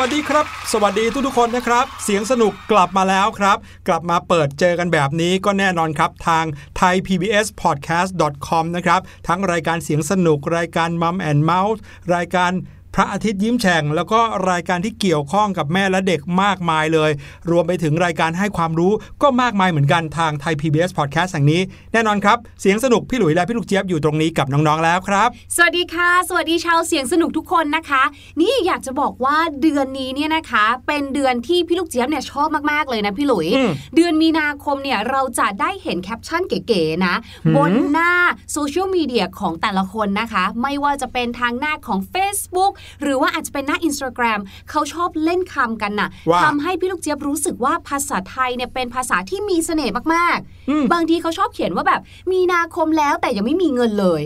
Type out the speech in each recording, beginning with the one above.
วัสดีครับ สวัสดีทุกๆคนนะครับ เสียงสนุกกลับมาแล้วครับ กลับมาเปิดเจอกันแบบนี้ก็แน่นอนครับทาง thaipbspodcast.com นะครับ ทั้งรายการเสียงสนุกรายการมัมแอนเมาส์รายการ พระอาทิตย์ยิ้มแฉ่งแล้วก็รายการที่เกี่ยวข้องกับแม่และเด็กมากมายเลย รวมไปถึงรายการให้ความรู้ก็มากมายเหมือนกันทางไทย PBS Podcast แห่งนี้ แน่นอนครับ เสียงสนุกพี่หลุยและพี่ลูกเจี๊ยบอยู่ตรงนี้กับน้องๆแล้วครับ สวัสดีค่ะ สวัสดีชาวเสียงสนุกทุกคนนะคะ นี่อยากจะบอกว่าเดือนนี้เนี่ยนะคะ เป็นเดือนที่พี่ลูกเจี๊ยบเนี่ยชอบมากๆเลยนะพี่หลุยอืมเดือนมีนาคมเนี่ยเราจะได้เห็นแคปชั่นเก๋ๆนะหืมบนหน้าโซเชียลมีเดียของแต่ละคนนะคะ ไม่ว่าจะเป็นทางหน้าของ Facebook หรือว่าอาจจะเป็นหน้า Instagram เขาชอบเล่นคำกันน่ะว่าทำให้พี่ลูกเจี๊ยบรู้สึกว่าภาษาไทยเนี่ยเป็นภาษาที่มีเสน่ห์มากอืมๆบางทีเขาชอบเขียนว่าแบบ มีนาคมแล้วแต่ยังไม่มีเงินเลย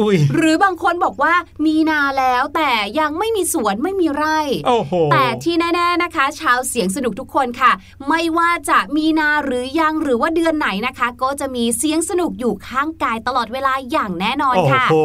อุ้ยหรือบางคนบอกว่ามีนาแล้วแต่ยังไม่มีสวนไม่มีไร่โอ้โหแต่ที่แน่ ๆนะคะ ชาวเสียงสนุกทุกคนค่ะ ไม่ว่าจะมีนาหรือยังหรือว่าเดือนไหนนะคะ ก็จะมีเสียงสนุกอยู่ข้างกายตลอดเวลาอย่างแน่นอนโอ้ค่ะโห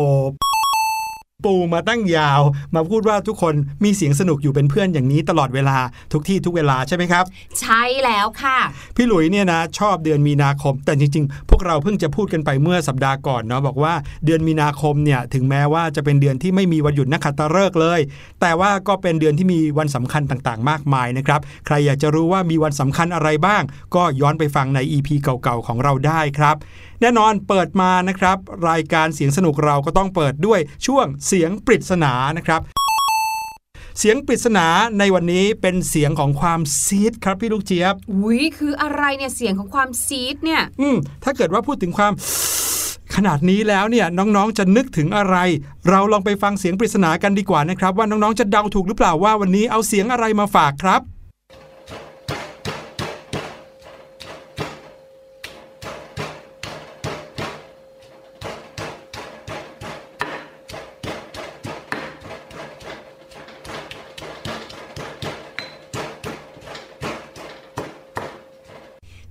ปูมาตั้งยาว มาพูดว่าทุกคนมีเสียงสนุกอยู่เป็นเพื่อนอย่างนี้ตลอดเวลาทุกที่ทุกเวลาใช่ไหมครับ ใช่แล้วค่ะ พี่หลุยเนี่ยนะ ชอบเดือนมีนาคม แต่จริงๆพวก เราเพิ่งจะพูดกันไปเมื่อสัปดาห์ก่อนเนาะบอกว่าเดือนมีนาคมเนี่ยถึงแม้ว่าจะเป็นเดือนที่ไม่มีวันหยุดนักขัตฤกษ์เลย แต่ว่าก็เป็นเดือนที่มีวันสำคัญต่างๆ มากมายนะครับ ใครอยากจะรู้ว่ามีวันสำคัญอะไรบ้าง ก็ย้อนไปฟังใน EP เก่าๆของเราได้ครับแน่นอนเปิดมานะครับ รายการเสียงสนุกเราก็ต้องเปิดด้วยช่วงเสียงปริศนานะครับ เสียงปริศนาในวันนี้เป็นเสียงของความซีดครับพี่ลูกเจี๊ยบอุ้ยคืออะไรเนี่ยเสียงของความซีดเนี่ย อืมถ้าเกิดว่าพูดถึงความขนาดนี้แล้วเนี่ยน้องๆจะนึกถึงอะไร เราลองไปฟังเสียงปริศนากันดีกว่านะครับ ว่าน้องๆจะเดาถูกหรือเปล่าว่าวันนี้เอาเสียงอะไรมาฝากครับ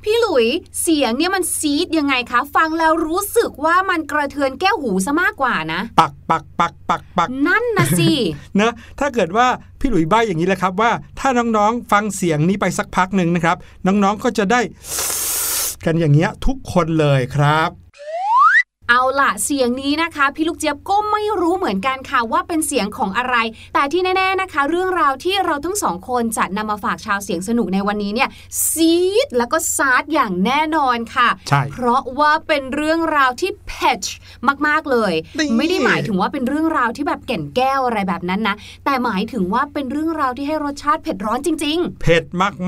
พี่หลุยเสียงเนี่ยมันซีดยังไงคะ ฟังแล้วรู้สึกว่ามันกระเทือนแก้วหูซะมากกว่านะ ปักปักปักปักปักนั่นนะสินะถ้าเกิดว่าพี่หลุยใบ้อย่างนี้แหละครับว่า ถ้าน้องๆฟังเสียงนี้ไปสักพักหนึ่งนะครับ น้องๆก็จะได้กันอย่างเงี้ยทุกคนเลยครับ เอาล่ะเสียงนี้นะคะ พี่ลูกเจี๊ยบก็ไม่รู้เหมือนกันค่ะว่าเป็นเสียงของอะไร แต่ที่แน่ๆนะคะ เรื่องราวที่เราทั้งสองคนจะนำมาฝากชาวเสียงสนุกในวันนี้เนี่ยซีดแล้วก็ซาดอย่างแน่นอนค่ะใช่เพราะว่าเป็นเรื่องราวที่เผ็ดมากๆเลยนี่ไม่ได้หมายถึงว่าเป็นเรื่องราวที่แบบแก่นแก้วอะไรแบบนั้นนะแต่หมายถึงว่าเป็นเรื่องราวที่ให้รสชาติเผ็ดร้อนจริง ๆ เผ็ด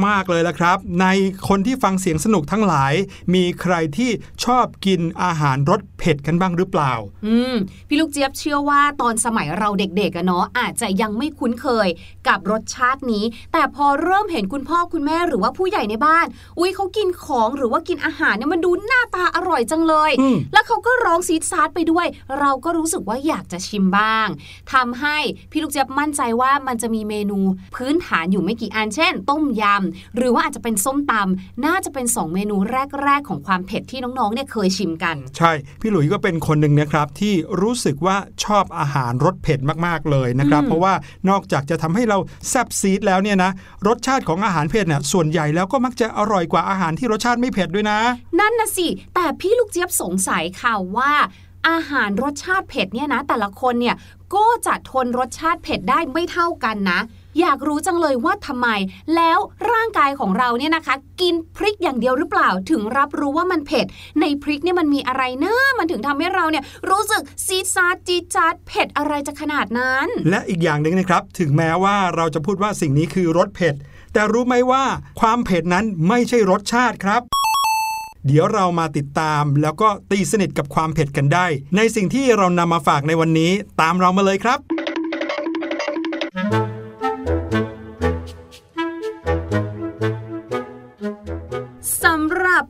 มากๆเลยละครับ ในคนที่ฟังเสียงสนุกทั้งหลาย มีใครที่ชอบกินอาหารรสเผ็ดกันบ้างหรือเปล่า อืมพี่ลูกเจี๊ยบเชื่อว่าตอนสมัยเราเด็กๆอะเนาะอาจจะยังไม่คุ้นเคยกับรสชาตินี้ แต่พอเริ่มเห็นคุณพ่อคุณแม่หรือว่าผู้ใหญ่ในบ้าน อุ้ยเขากินของหรือว่ากินอาหารเนี่ยมันดูหน้าตาอร่อยจังเลยอืมแล้วเขาก็ร้องซีดซาดไปด้วย เราก็รู้สึกว่าอยากจะชิมบ้างทำให้พี่ลูกเจี๊ยบมั่นใจว่ามันจะมีเมนูพื้นฐานอยู่ไม่กี่อันเช่น ต้มยำหรือว่าอาจจะเป็นส้มตำน่าจะเป็นสองเมนูแรกๆ ของความเผ็ดที่น้องๆเนี่ยเคยชิมกัน ใช่พี่หลุยส์ก็เป็นคนหนึ่งนะครับที่รู้สึกว่าชอบอาหารรสเผ็ดมากๆเลยนะครับอืมเพราะว่านอกจากจะทำให้เราแซ่บซีดแล้วเนี่ยนะรสชาติของอาหารเผ็ดเนี่ยส่วนใหญ่แล้วก็มักจะอร่อยกว่าอาหารที่รสชาติไม่เผ็ดด้วยนะ นั่นนะสิ แต่พี่ลูกเจี๊ยบสงสัยค่ะว่าอาหารรสชาติเผ็ดเนี่ยนะ แต่ละคนเนี่ยก็จะทนรสชาติเผ็ดได้ไม่เท่ากันนะ อยากรู้จังเลยว่าทำไม แล้วร่างกายของเราเนี่ยนะคะ กินพริกอย่างเดียวหรือเปล่า ถึงรับรู้ว่ามันเผ็ด ในพริกเนี่ยมันมีอะไรนะมันถึงทำให้เราเนี่ยรู้สึกซีดซาดจีจาดเผ็ดอะไรจะขนาดนั้น และอีกอย่างหนึ่งนะครับ ถึงแม้ว่าเราจะพูดว่าสิ่งนี้คือรสเผ็ด แต่รู้ไหมว่าความเผ็ดนั้นไม่ใช่รสชาติครับเดี๋ยวเรามาติดตามแล้วก็ตีสนิทกับความเผ็ดกันได้ ในสิ่งที่เรานำมาฝากในวันนี้ ตามเรามาเลยครับ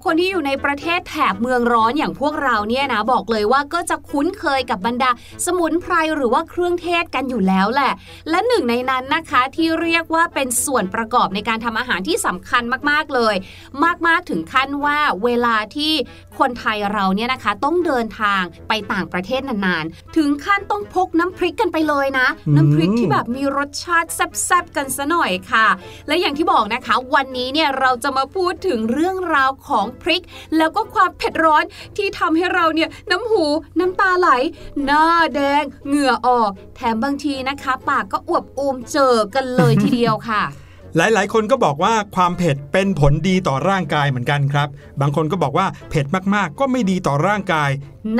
คนที่อยู่ในประเทศแถบเมืองร้อนอย่างพวกเราเนี่ยนะบอกเลยว่าก็จะคุ้นเคยกับบรรดา สมุนไพรหรือว่าเครื่องเทศกันอยู่แล้วแหละ และหนึ่งในนั้นนะคะที่เรียกว่าเป็นส่วนประกอบในการทำอาหารที่สำคัญมากๆเลย มากๆถึงขั้นว่าเวลาที่คนไทยเราเนี่ยนะคะต้องเดินทางไปต่างประเทศนานๆ ถึงขั้นต้องพกน้ำพริกกันไปเลยนะอืมน้ำพริกที่แบบมีรสชาติแซ่บๆกันซะหน่อยค่ะ และอย่างที่บอกนะคะ วันนี้เนี่ยเราจะมาพูดถึงเรื่องราวของพริก แล้วก็ความเผ็ดร้อนที่ทำให้เราเนี่ยน้ำหูน้ำตาไหล หน้าแดงเหงื่อออก แถมบางทีนะคะ ปากก็อวบอูมเจอกันเลยทีเดียวค่ะหลาย ๆ คนก็บอกว่าความเผ็ดเป็นผลดีต่อร่างกายเหมือนกันครับ บางคนก็บอกว่าเผ็ดมาก ๆ ก็ไม่ดีต่อร่างกาย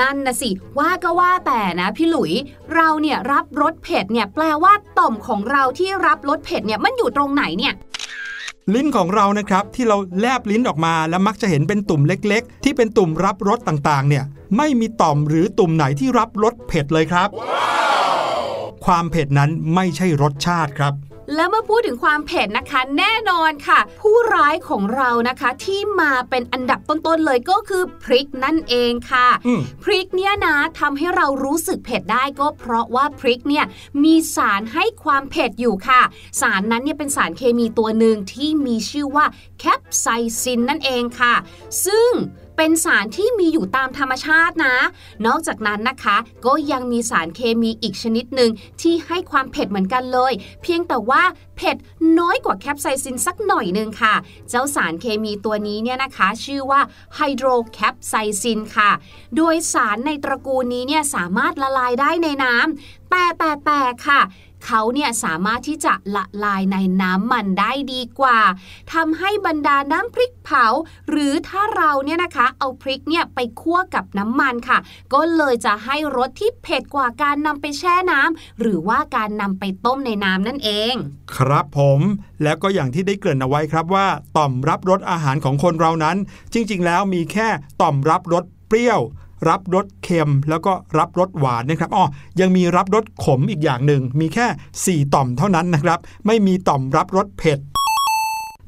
นั่นนะสิ ว่าก็ว่าแต่นะพี่หลุย เราเนี่ยรับรสเผ็ดเนี่ยแปลว่าต่อมของเราที่รับรสเผ็ดเนี่ยมันอยู่ตรงไหนเนี่ย ลิ้นของเรานะครับที่เราแลบลิ้นออกมาแล้วมักจะเห็นเป็นตุ่มเล็ก ๆ ที่เป็นตุ่มรับรสต่างๆ เนี่ยไม่มีต่อมหรือตุ่มไหนที่รับรสเผ็ดเลยครับความเผ็ดนั้นไม่ใช่รสชาติครับ แล้วเมื่อพูดถึงความเผ็ดนะคะ แน่นอนค่ะ ผู้ร้ายของเรานะคะที่มาเป็นอันดับต้นๆเลยก็คือพริกนั่นเองค่ะอืมพริกเนี่ยนะทำให้เรารู้สึกเผ็ดได้ก็เพราะว่าพริกเนี่ยมีสารให้ความเผ็ดอยู่ค่ะ สารนั้นเนี่ยเป็นสารเคมีตัวหนึ่งที่มีชื่อว่าแคปไซซินนั่นเองค่ะ ซึ่ง เป็นสารที่มีอยู่ตามธรรมชาตินะ นอกจากนั้นนะคะ ก็ยังมีสารเคมีอีกชนิดหนึ่งที่ให้ความเผ็ดเหมือนกันเลย เพียงแต่ว่าเผ็ดน้อยกว่าแคปไซซินสักหน่อยหนึ่งค่ะ เจ้าสารเคมีตัวนี้เนี่ยนะคะ ชื่อว่าไฮโดรแคปไซซินค่ะ โดยสารในตระกูลนี้เนี่ยสามารถละลายได้ในน้ำแต่แต่แต่ค่ะ เขาเนี่ยสามารถที่จะละลายในน้ำมันได้ดีกว่าทำให้บรรดาน้ำพริกเผา หรือถ้าเราเนี่ยนะคะเอาพริกเนี่ยไปคั่วกับน้ำมันค่ะ ก็เลยจะให้รสที่เผ็ดกว่าการนำไปแช่น้ำหรือว่าการนำไปต้มในน้ำนั่นเอง ครับผมแล้วก็อย่างที่ได้เกริ่นเอาไว้ครับว่า ต่อมรับรสอาหารของคนเรานั้น จริง ๆ แล้วมีแค่ต่อมรับรสเปรี้ยว รับรสเค็มแล้วก็รับรสหวานนะครับอ๋อยังมีรับรสขมอีกอย่างหนึ่ง มีแค่ 4 ต่อมเท่านั้นนะครับ ไม่มีต่อมรับรสเผ็ด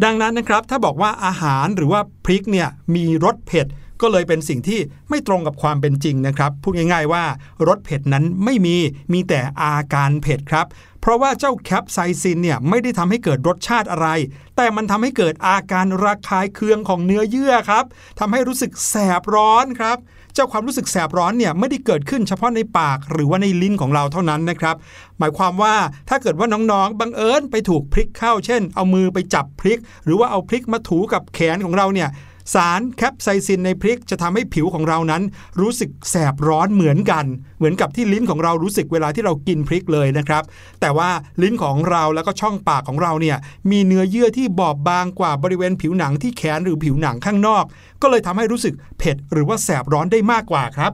ดังนั้นนะครับ ถ้าบอกว่าอาหารหรือว่าพริกเนี่ยมีรสเผ็ดก็เลยเป็นสิ่งที่ไม่ตรงกับความเป็นจริงนะครับ พูดง่ายๆว่ารสเผ็ดนั้นไม่มีมีแต่อาการเผ็ดครับ เพราะว่าเจ้าแคปไซซินเนี่ยไม่ได้ทำให้เกิดรสชาติอะไร แต่มันทำให้เกิดอาการระคายเคืองของเนื้อเยื่อครับทำให้รู้สึกแสบร้อนครับ เจ้าความรู้สึกแสบร้อนเนี่ยไม่ได้เกิดขึ้นเฉพาะในปากหรือว่าในลิ้นของเราเท่านั้นนะครับหมายความว่าถ้าเกิดว่าน้องๆ บังเอิญไปถูกพริกเข้า เช่น เอามือไปจับพริก หรือว่าเอาพริกมาถูกับแขนของเราเนี่ย สารแคปไซซินในพริกจะทำให้ผิวของเรานั้น รู้สึกแสบร้อนเหมือนกัน เหมือนกับที่ลิ้นของเรารู้สึกเวลาที่เรากินพริกเลยนะครับ แต่ว่าลิ้นของเราแล้วก็ช่องปากของเราเนี่ยมีเนื้อเยื่อที่บอบบางกว่าบริเวณผิวหนังที่แขนหรือผิวหนังข้างนอก ก็เลยทำให้รู้สึกเผ็ดหรือว่าแสบร้อนได้มากกว่าครับ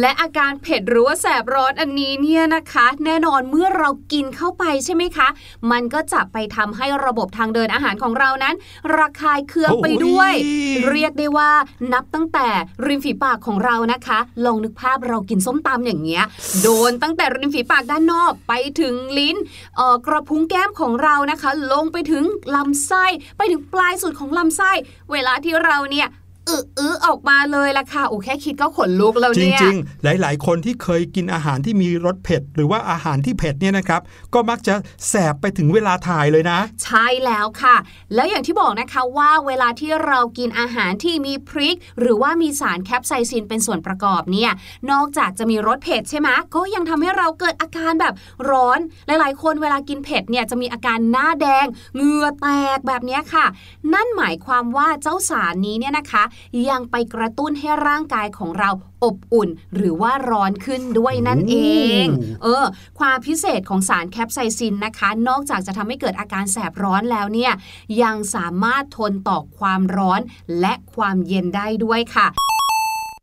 และอาการเผ็ดหรือว่าแสบร้อนอันนี้เนี่ยนะคะ แน่นอนเมื่อเรากินเข้าไปใช่ไหมคะ มันก็จะไปทำให้ระบบทางเดินอาหารของเรานั้น ระคายเคืองไปด้วยโอ้ยเรียกได้ว่านับตั้งแต่ริมฝีปากของเรานะคะ ลองนึกภาพเรากินส้มตำอย่างเงี้ย โดนตั้งแต่ริมฝีปากด้านนอกไปถึงลิ้นเอ่อกระพุ้งแก้มของเรานะคะ ลงไปถึงลำไส้ไปถึงปลายสุดของลำไส้ เวลาที่เราเนี่ย อึอื้อออกมาเลยล่ะค่ะโอ้แค่คิดก็ขนลุกแล้วจเนี่ยริงๆ หลาย ๆ คนที่เคยกินอาหารที่มีรสเผ็ด หรือว่าอาหารที่เผ็ดเนี่ยนะครับ ก็มักจะแสบไปถึงเวลาถ่ายเลยนะ ใช่แล้วค่ะ แล้วอย่างที่บอกนะคะว่าเวลาที่เรากินอาหารที่มีพริก หรือว่ามีสารแคปไซซินเป็นส่วนประกอบเนี่ยนอกจากจะมีรสเผ็ดใช่ไหมก็ยังทำให้เราเกิดอาการแบบร้อน หลาย ๆ คนเวลากินเผ็ดเนี่ยจะมีอาการหน้าแดงเหงื่อแตกแบบเนี้ยค่ะ นั่นหมายความว่าเจ้าสารนี้เนี่ยนะคะยังไปกระตุ้นให้ร่างกายของเราอบอุ่น หรือว่าร้อนขึ้นด้วยนั่นเอง เออ ความพิเศษของสารแคปไซซินนะคะ นอกจากจะทำให้เกิดอาการแสบร้อนแล้วเนี่ย ยังสามารถทนต่อความร้อนและความเย็นได้ด้วยค่ะ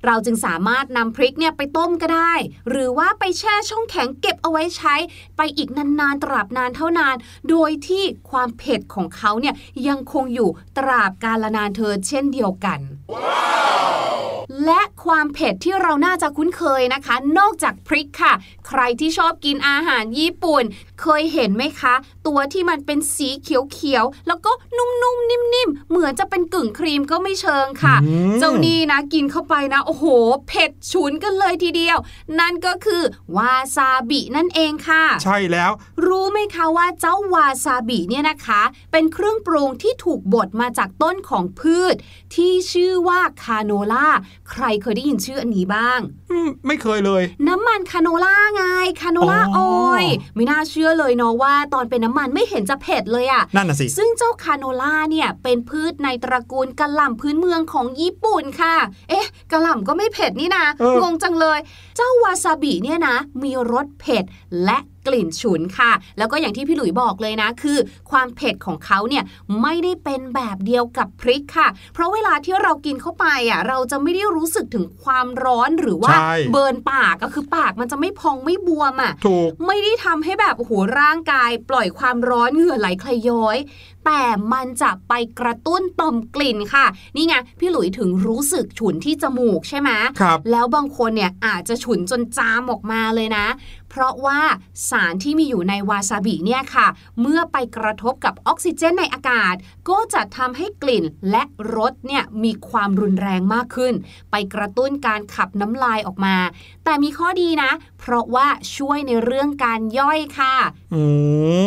เราจึงสามารถนำพริกเนี่ยไปต้มก็ได้ หรือว่าไปแช่ช่องแข็งเก็บเอาไว้ใช้ ไปอีกนานๆ ตราบนานเท่านาน โดยที่ความเผ็ดของเขาเนี่ยยังคงอยู่ตราบกาลนานเธอเช่นเดียวกัน Uau! และความเผ็ดที่เราน่าจะคุ้นเคยนะคะ นอกจากพริกค่ะ ใครที่ชอบกินอาหารญี่ปุ่น เคยเห็นไหมคะ ตัวที่มันเป็นสีเขียวๆ แล้วก็นุ่มๆ นิ่มๆ เหมือนจะเป็นกึ่งครีมก็ไม่เชิงค่ะอืมเจ้านี่นะกินเข้าไปนะ โอ้โห เผ็ดฉุนกันเลยทีเดียว นั่นก็คือวาซาบินั่นเองค่ะ ใช่แล้ว รู้ไหมคะว่าเจ้าวาซาบิเนี่ยนะคะ เป็นเครื่องปรุงที่ถูกบดมาจากต้นของพืช ที่ชื่อว่าคาโนล่าใครเคยได้ยินชื่ออันนี้บ้างอืมไม่เคยเลย น้ำมันคาโนล่าไงคาโนล่าอ๋อออยล์ไม่น่าเชื่อเลยเนาะว่า ตอนเป็นน้ำมันไม่เห็นจะเผ็ดเลยอะนั่นน่ะสิซึ่งเจ้าคาโนล่าเนี่ยเป็นพืชในตระกูลกะหล่ำพื้นเมืองของญี่ปุ่นค่ะ เอ๊ะกะหล่ำก็ไม่เผ็ดนี่นะเอองงจังเลย เจ้าวาซาบิเนี่ยนะ มีรสเผ็ดและ กลิ่นฉุนค่ะ แล้วก็อย่างที่พี่หลุยบอกเลยนะ คือ ความเผ็ดของเขาเนี่ยไม่ได้เป็นแบบเดียวกับพริกค่ะ เพราะเวลาที่เรากินเข้าไปอะเราจะไม่ได้รู้สึกถึงความร้อนหรือว่าใช่เบิร์นปากก็คือปากมันจะไม่พองไม่บวมอะถูกไม่ได้ทำให้แบบโอ้โหร่างกาย ปล่อยความร้อนเหงื่อไหลใครย้อยแต่มันจะไปกระตุ้นต่อมกลิ่นค่ะ นี่ไงพี่หลุยถึงรู้สึกฉุนที่จมูกใช่ไหมครับแล้วบางคนเนี่ยอาจจะฉุนจนจามออกมาเลยนะ เพราะว่าสารที่มีอยู่ในวาซาบิเนี่ยค่ะ เมื่อไปกระทบกับออกซิเจนในอากาศ ก็จะทำให้กลิ่นและรสเนี่ยมีความรุนแรงมากขึ้น ไปกระตุ้นการขับน้ำลายออกมา แต่มีข้อดีนะ เพราะว่าช่วยในเรื่องการย่อยค่ะ อื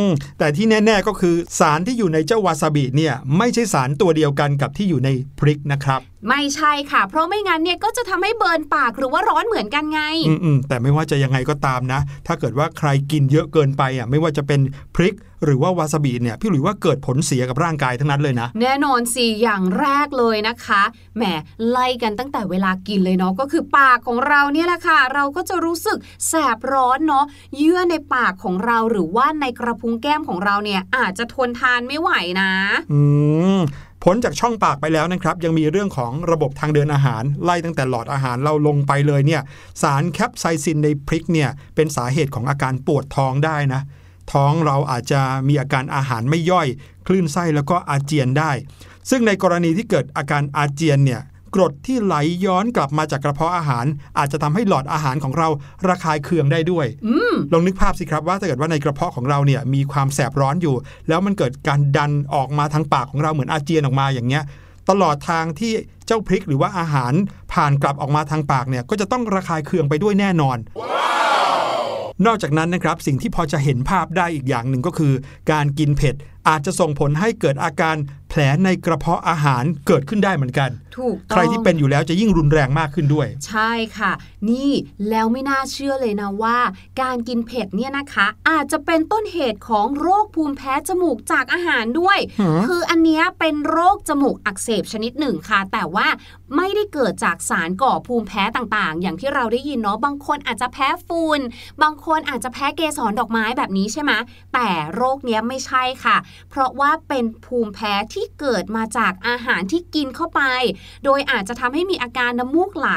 มแต่ที่แน่ ๆก็คือสารที่อยู่ในเจ้าวาซาบิเนี่ยไม่ใช่สารตัวเดียวกันกับที่อยู่ในพริกนะครับ ไม่ใช่ค่ะ เพราะไม่งั้นเนี่ยก็จะทำให้เบิร์นปากหรือว่าร้อนเหมือนกันไง อืมๆแต่ไม่ว่าจะยังไงก็ตามนะ ถ้าเกิดว่าใครกินเยอะเกินไปอะไม่ว่าจะเป็นพริกหรือว่าวาซาบิเนี่ยพี่หลุยว่าเกิดผลเสียกับร่างกายทั้งนั้นเลยนะ แน่นอนสิอย่างแรกเลยนะคะแหมไล่กันตั้งแต่เวลากินเลยเนาะก็คือปากของเราเนี่ยแหละค่ะ เราก็จะรู้สึกแสบร้อนเนาะเยื่อในปากของเราหรือว่าในกระพุ้งแก้มของเราเนี่ยอาจจะทนทานไม่ไหวนะ อืมพ้นจากช่องปากไปแล้วนะครับ ยังมีเรื่องของระบบทางเดินอาหาร ไล่ตั้งแต่หลอดอาหารเราลงไปเลยเนี่ย สารแคปไซซินในพริกเนี่ย เป็นสาเหตุของอาการปวดท้องได้นะ ท้องเราอาจจะมีอาการอาหารไม่ย่อย คลื่นไส้แล้วก็อาเจียนได้ ซึ่งในกรณีที่เกิดอาการอาเจียนเนี่ย กรดที่ไหลย้อนกลับมาจากกระเพาะอาหาร อาจจะทำให้หลอดอาหารของเราระคายเคืองได้ด้วยอืมลองนึกภาพสิครับว่าถ้าเกิดว่าในกระเพาะของเราเนี่ยมีความแสบร้อนอยู่ แล้วมันเกิดการดันออกมาทางปากของเราเหมือนอาเจียนออกมาอย่างเงี้ยตลอดทางที่เจ้าพริกหรือว่าอาหารผ่านกลับออกมาทางปากเนี่ยก็จะต้องระคายเคืองไปด้วยแน่นอนนอกจากนั้นนะครับสิ่งที่พอจะเห็นภาพได้อีกอย่างหนึ่งก็คือ การกินเผ็ดอาจจะส่งผลให้เกิดอาการแผลในกระเพาะอาหารเกิดขึ้นได้เหมือนกัน ถูกต้องใครที่เป็นอยู่แล้วจะยิ่งรุนแรงมากขึ้นด้วย ใช่ค่ะ นี่แล้วไม่น่าเชื่อเลยนะว่า การกินเผ็ดเนี่ยนะคะ อาจจะเป็นต้นเหตุของโรคภูมิแพ้จมูกจากอาหารด้วยหือคืออันเนี้ยเป็นโรคจมูกอักเสบชนิดหนึ่งค่ะ แต่ว่าไม่ได้เกิดจากสารก่อภูมิแพ้ต่างๆ อย่างที่เราได้ยินเนาะบางคนอาจจะแพ้ฝุ่นบางคนอาจจะแพ้เกสรดอกไม้แบบนี้ใช่ไหมแต่โรคเนี้ยไม่ใช่ค่ะ เพราะว่าเป็นภูมิแพ้ที่เกิดมาจากอาหารที่กินเข้าไป โดยอาจจะทำให้มีอาการน้ำมูกไหล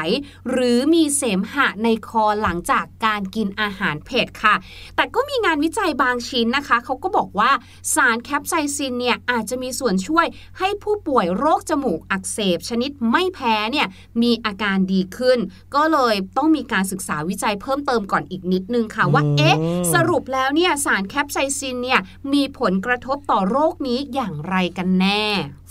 หรือมีเสมหะในคอหลังจากการกินอาหารเผ็ดค่ะ แต่ก็มีงานวิจัยบางชิ้นนะคะ เขาก็บอกว่าสารแคปไซซินเนี่ยอาจจะมีส่วนช่วยให้ผู้ป่วยโรคจมูกอักเสบชนิดไม่แพ้เนี่ยมีอาการดีขึ้น ก็เลยต้องมีการศึกษาวิจัยเพิ่มเติมก่อนอีกนิดนึงค่ะว่าอืมเอ๊ะสรุปแล้วเนี่ยสารแคปไซซินเนี่ยมีผลกระทบต่อโรคนี้อย่างไรกันแน่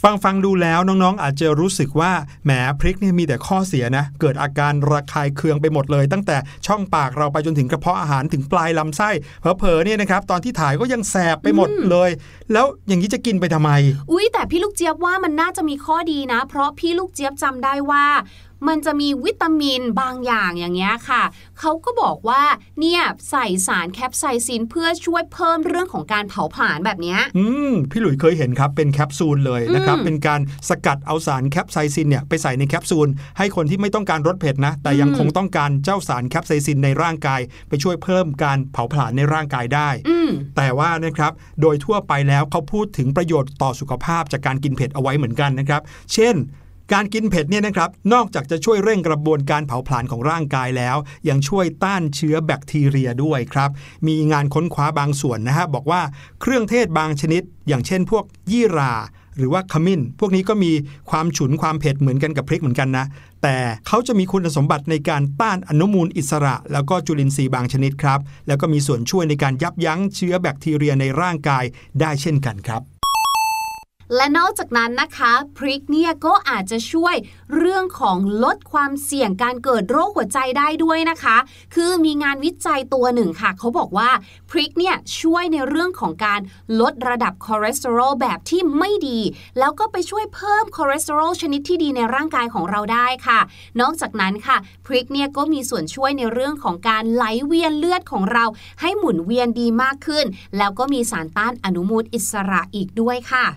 ฟังฟังดูแล้วน้องๆ อาจจะรู้สึกว่าแหมพริกเนี่ยมีแต่ข้อเสียนะ เกิดอาการระคายเคืองไปหมดเลย ตั้งแต่ช่องปากเราไปจนถึงกระเพาะอาหารถึงปลายลำไส้เผลอๆเนี่ยนะครับตอนที่ถ่ายก็ยังแสบไปหมดเลย แล้วอย่างนี้จะกินไปทำไม อุ๊ยแต่พี่ลูกเจี๊ยบว่ามันน่าจะมีข้อดีนะ เพราะพี่ลูกเจี๊ยบจำได้ว่า มันจะมีวิตามินบางอย่างอย่างเงี้ยค่ะ เขาก็บอกว่าเนี่ยใส่สารแคปไซซินเพื่อช่วยเพิ่มเรื่องของการเผาผลาญแบบเนี้ยอืมพี่หลุยเคยเห็นครับเป็นแคปซูลเลยนะครับอืมเป็นการสกัดเอาสารแคปไซซินเนี่ยไปใส่ในแคปซูลให้คนที่ไม่ต้องการรสเผ็ดนะ แต่ยังอืมคงต้องการเจ้าสารแคปไซซินในร่างกาย ไปช่วยเพิ่มการเผาผลาญในร่างกายได้อืมแต่ว่านะครับโดยทั่วไปแล้วเขาพูดถึงประโยชน์ต่อสุขภาพจากการกินเผ็ดเอาไว้เหมือนกันนะครับ เช่น การกินเผ็ดเนี่ยนะครับนอกจากจะช่วยเร่งกระบวนการเผาผลาญของร่างกายแล้ว ยังช่วยต้านเชื้อแบคทีเรียด้วยครับมีงานค้นคว้าบางส่วนนะฮะบอกว่าเครื่องเทศบางชนิด อย่างเช่นพวกยี่ราหรือว่าขมิ้น พวกนี้ก็มีความฉุนความเผ็ดเหมือนกันกับพริกเหมือนกันนะ แต่เขาจะมีคุณสมบัติในการต้านอนุมูลอิสระ แล้วก็จุลินทรีย์บางชนิดครับ แล้วก็มีส่วนช่วยในการยับยั้งเชื้อแบคทีเรียในร่างกายได้เช่นกันครับ และนอกจากนั้นนะคะพริกเนี่ยก็อาจจะช่วยเรื่องของลดความเสี่ยงการเกิดโรคหัวใจได้ด้วยนะคะ คือมีงานวิจัยตัวหนึ่งค่ะ เขาบอกว่าพริกเนี่ยช่วยในเรื่องของการลดระดับคอเลสเตอรอลแบบที่ไม่ดี แล้วก็ไปช่วยเพิ่มคอเลสเตอรอลชนิดที่ดีในร่างกายของเราได้ค่ะ นอกจากนั้นค่ะ พริกเนี่ยก็มีส่วนช่วยในเรื่องของการไหลเวียนเลือดของเรา ให้หมุนเวียนดีมากขึ้น แล้วก็มีสารต้านอนุมูลอิสระอีกด้วยค่ะ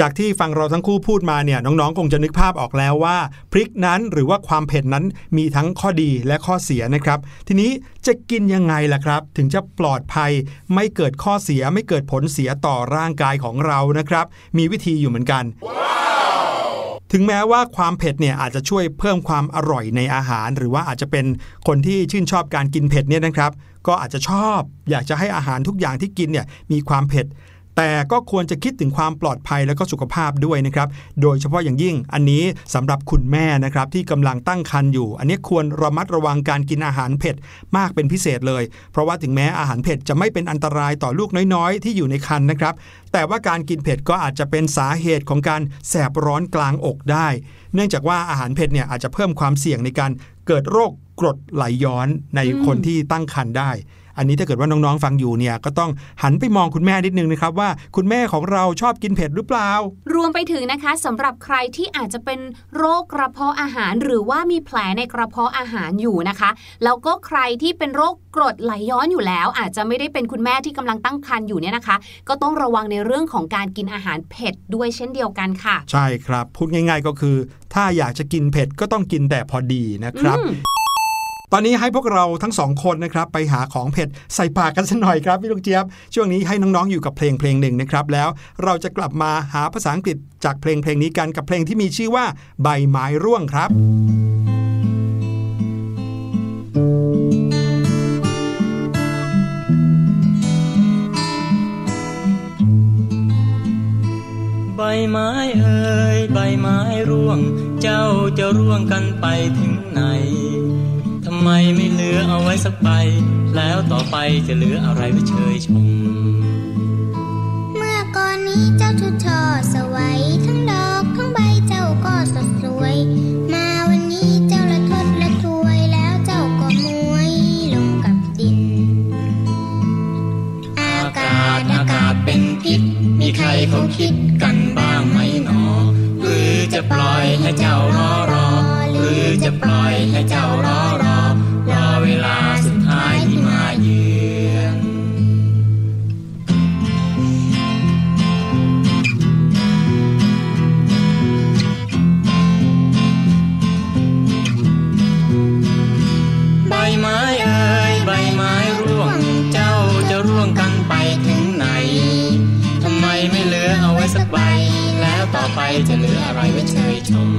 จากที่ฟังเราทั้งคู่พูดมาเนี่ยน้องๆ คงจะนึกภาพออกแล้วว่า พริกนั้นหรือว่าความเผ็ดนั้นมีทั้งข้อดีและข้อเสียนะครับ ทีนี้จะกินยังไงล่ะครับ ถึงจะปลอดภัย ไม่เกิดข้อเสียไม่เกิดผลเสียต่อร่างกายของเรานะครับ มีวิธีอยู่เหมือนกันถึงแม้ว่าความเผ็ดเนี่ยอาจจะช่วยเพิ่มความอร่อยในอาหาร หรือว่าอาจจะเป็นคนที่ชื่นชอบการกินเผ็ดเนี่ยนะครับ ก็อาจจะชอบ อยากจะให้อาหารทุกอย่างที่กินเนี่ยมีความเผ็ด แต่ก็ควรจะคิดถึงความปลอดภัยและก็สุขภาพด้วยนะครับ โดยเฉพาะอย่างยิ่งอันนี้สำหรับคุณแม่นะครับที่กำลังตั้งครรภ์อยู่ อันนี้ควรระมัดระวังการกินอาหารเผ็ดมากเป็นพิเศษเลย เพราะว่าถึงแม้อาหารเผ็ดจะไม่เป็นอันตรายต่อลูกน้อยๆ ที่อยู่ในครรภ์นะครับ แต่ว่าการกินเผ็ดก็อาจจะเป็นสาเหตุของการแสบร้อนกลางอกได้ เนื่องจากว่าอาหารเผ็ดเนี่ยอาจจะเพิ่มความเสี่ยงในการเกิดโรคกรดไหลย้อนในคนที่ตั้งครรภ์ได้ อันนี้ถ้าเกิดว่าน้องๆฟังอยู่เนี่ยก็ต้องหันไปมองคุณแม่นิดนึงนะครับว่าคุณแม่ของเราชอบกินเผ็ดหรือเปล่า รวมไปถึงนะคะสำหรับใครที่อาจจะเป็นโรคกระเพาะอาหาร หรือว่ามีแผลในกระเพาะอาหารอยู่นะคะ แล้วก็ใครที่เป็นโรคกรดไหลย้อนอยู่แล้ว อาจจะไม่ได้เป็นคุณแม่ที่กำลังตั้งครรภ์อยู่เนี่ยนะคะ ก็ต้องระวังในเรื่องของการกินอาหารเผ็ดด้วยเช่นเดียวกันค่ะ ใช่ครับพูดง่าย ๆก็คือ ถ้าอยากจะกินเผ็ดก็ต้องกินแต่พอดีนะครับ ตอนนี้ให้พวกเราทั้งสองคนนะครับไปหาของเผ็ดใส่ปากกันสักหน่อยครับพี่ลูกเจี๊ยบ ช่วงนี้ให้น้องๆอยู่กับเพลงเพลงหนึ่งนะครับแล้วเราจะกลับมาหาภาษาอังกฤษจากเพลงเพลงนี้กันกับเพลงที่มีชื่อว่าใบไม้ร่วงครับ ใบไม้เอ่ยใบไม้ร่วง เจ้าจะร่วงกันไปถึงไหน ไมไม่เหลือเอาไว้สักใบแล้วต่อไปจะเหลืออะไรไว้เชยชม เมื่อก่อนนี้เจ้าชุดชอสวยทั้งดอกทั้งใบเจ้าก็สดสวย มาวันนี้เจ้าละทดละทวยแล้วเจ้าก็มวยลงกับดิน อากาศอากาศเป็นพิษ มีใครเขาคิดกันบ้างไหมหนอ หรือจะปล่อยให้เจ้ารอรอ หรือจะปล่อยให้เจ้ารอรอ เวลาสุดท้ายที่มาเยือนใบไม้เอ่ยใบไม้ร่วงเจ้าจะร่วงกันไปถึงไหนทำไมไม่เหลือเอาไว้สักใบ แล้วต่อไปจะเหลืออะไรไว้เชยชม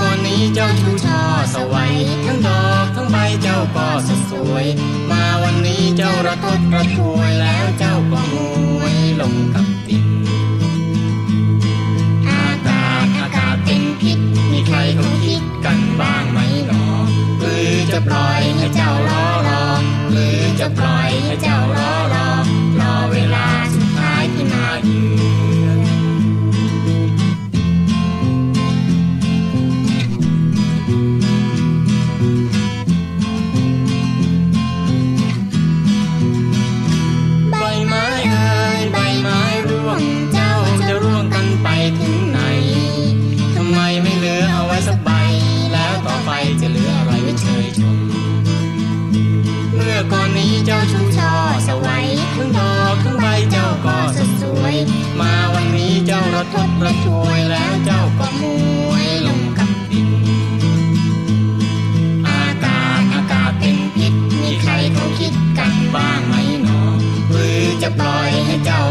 ก่อนนี้เจ้าชูช่อสวัยทั้งดอกทั้งใบเจ้าก็สสวย มาวันนี้เจ้าระทดระทวยแล้วเจ้าก็มวยลงกับดินอากาศอากาศเป็นพิษมีใครเขาคิดกันบ้างไหมหนอหรือจะปล่อยให้เจ้ารอรอหรือจะปล่อยให้เจ้ารอรอรอ จ้าชูช่อสวัยทั้งดอกทั้งใบเจ้าก็สดสวย มาวันนี้เจ้ารถทดรถถ่วยแล้วเจ้าก็มวยลงกับดิน อากาศอากาศเป็นพิษมีใครเขาคิดกันบ้างไหมหนอหรือจะปล่อยให้เจ้า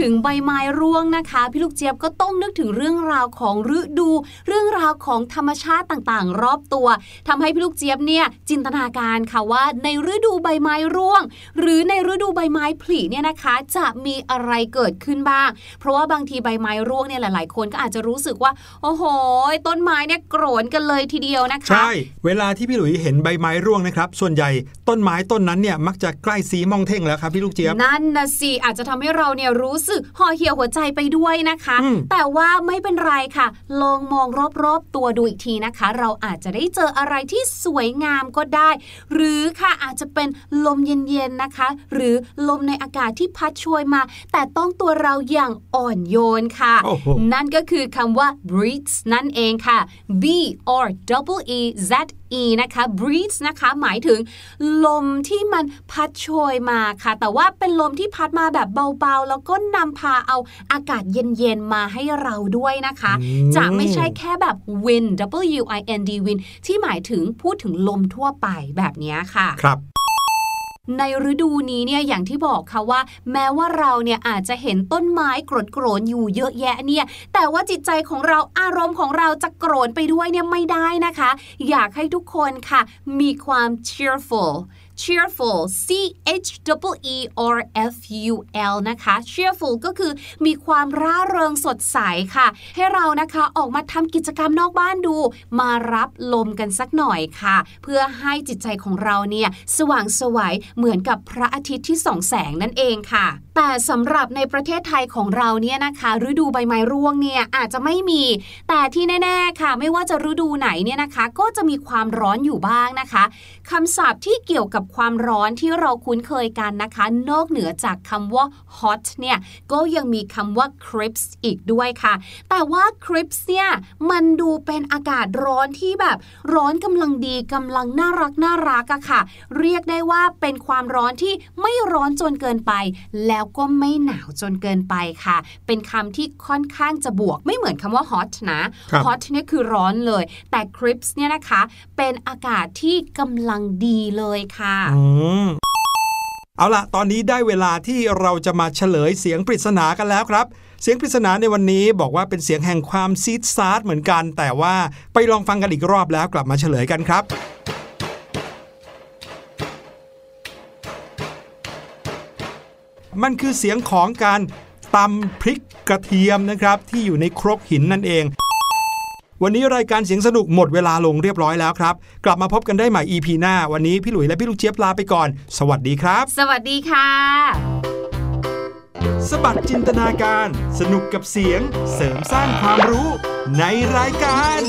ถึงใบไม้ร่วงนะคะ พี่ลูกเจี๊ยบก็ต้องนึกถึงเรื่องราวของฤดู เรื่องราวของธรรมชาติต่างๆ รอบตัวทำให้พี่ลูกเจี๊ยบเนี่ยจินตนาการค่ะว่าในฤดูใบไม้ร่วง หรือในฤดูใบไม้ผลิเนี่ยนะคะ จะมีอะไรเกิดขึ้นบ้าง เพราะว่าบางทีใบไม้ร่วงเนี่ยหลาย ๆ คนก็อาจจะรู้สึกว่า โอ้โห ต้นไม้เนี่ยโกรนกันเลยทีเดียวนะคะ ใช่ เวลาที่พี่หลุยเห็นใบไม้ร่วงนะครับ ส่วนใหญ่ต้นไม้ต้นนั้นเนี่ยมักจะใกล้สีมองเท่งแล้วครับพี่ลูกเจี๊ยบ นั่นนะสิอาจจะทำให้เราเนี่ยรู้สึกห่อเหี่ยวหัวใจไปด้วยนะคะอืมแต่ว่าไม่เป็นไรค่ะ ลองมองรอบๆตัวดูอีกทีนะคะ เราอาจจะได้เจออะไรที่สวยงามก็ได้ หรือค่ะอาจจะเป็นลมเย็นๆนะคะ หรือลมในอากาศที่พัดช่วยมา แต่ต้องตัวเราอย่างอ่อนโยนค่ะโอ้โหนั่นก็คือคำว่า breeze นั่นเองค่ะ b or double e z e นะคะ breeze นะคะ หมายถึง ลมที่มันพัดโชยมาค่ะ แต่ว่าเป็นลมที่พัดมาแบบเบาๆ แล้วก็นำพาเอาอากาศเย็นๆ มาให้เราด้วยนะคะอืมจะไม่ใช่แค่แบบ wind w i n d wind ที่หมายถึงพูดถึงลมทั่วไปแบบเนี้ยค่ะ ครับ ในฤดูนี้เนี่ยอย่างที่บอกค่ะว่า แม้ว่าเราเนี่ยอาจจะเห็นต้นไม้โกรดโกรนอยู่เยอะแยะเนี่ย แต่ว่าจิตใจของเราอารมณ์ของเราจะโกรนไปด้วยเนี่ยไม่ได้นะคะ อยากให้ทุกคนค่ะ มีความ cheerful cheerful c h e r f u l นะคะ cheerful ก็คือมีความร่าเริงสดใสค่ะ ให้เรานะคะออกมาทำกิจกรรมนอกบ้านดู มารับลมกันสักหน่อยค่ะ เพื่อให้จิตใจของเราเนี่ยสว่างสวัยเหมือนกับพระอาทิตย์ที่ส่องแสงนั่นเองค่ะแต่สำหรับในประเทศไทยของเราเนี่ยนะคะ ฤดูใบไม้ร่วงเนี่ยอาจจะไม่มี แต่ที่แน่ๆค่ะ ไม่ว่าจะฤดูไหนเนี่ยนะคะ ก็จะมีความร้อนอยู่บ้างนะคะคำศัพท์ที่เกี่ยวกับความร้อนที่เราคุ้นเคยกันนะคะ นอกเหนือจากคำว่า hot เนี่ยก็ยังมีคำว่า crisp อีกด้วยค่ะ แต่ว่า crisp เนี่ยมันดูเป็นอากาศร้อนที่แบบร้อนกำลังดีกำลังน่ารักน่ารักอะค่ะ เรียกได้ว่าเป็นความร้อนที่ไม่ร้อนจนเกินไปแล้วก็ไม่หนาวจนเกินไปค่ะ เป็นคำที่ค่อนข้างจะบวกไม่เหมือนคำว่า hot นะครับ hot เนี่ยคือร้อนเลย แต่ crisp เนี่ยนะคะ เป็นอากาศที่กำลังดีเลยค่ะอืมเอาล่ะ ตอนนี้ได้เวลาที่เราจะมาเฉลยเสียงปริศนากันแล้วครับ เสียงปริศนาในวันนี้บอกว่าเป็นเสียงแห่งความซี้ดซ้าดเหมือนกัน แต่ว่าไปลองฟังกันอีกรอบแล้วกลับมาเฉลยกันครับ มันคือเสียงของการตำพริกกระเทียมนะครับ ที่อยู่ในครกหินนั่นเอง วันนี้รายการเสียงสนุกหมดเวลาลงเรียบร้อยแล้วครับ กลับมาพบกันได้ใหม่ EP หน้า วันนี้พี่หลุยและพี่ลูกเจี๊ยบลาไปก่อน สวัสดีครับ สวัสดีค่ะ สบัดจินตนาการ สนุกกับเสียงเสริมสร้างความรู้ในรายการ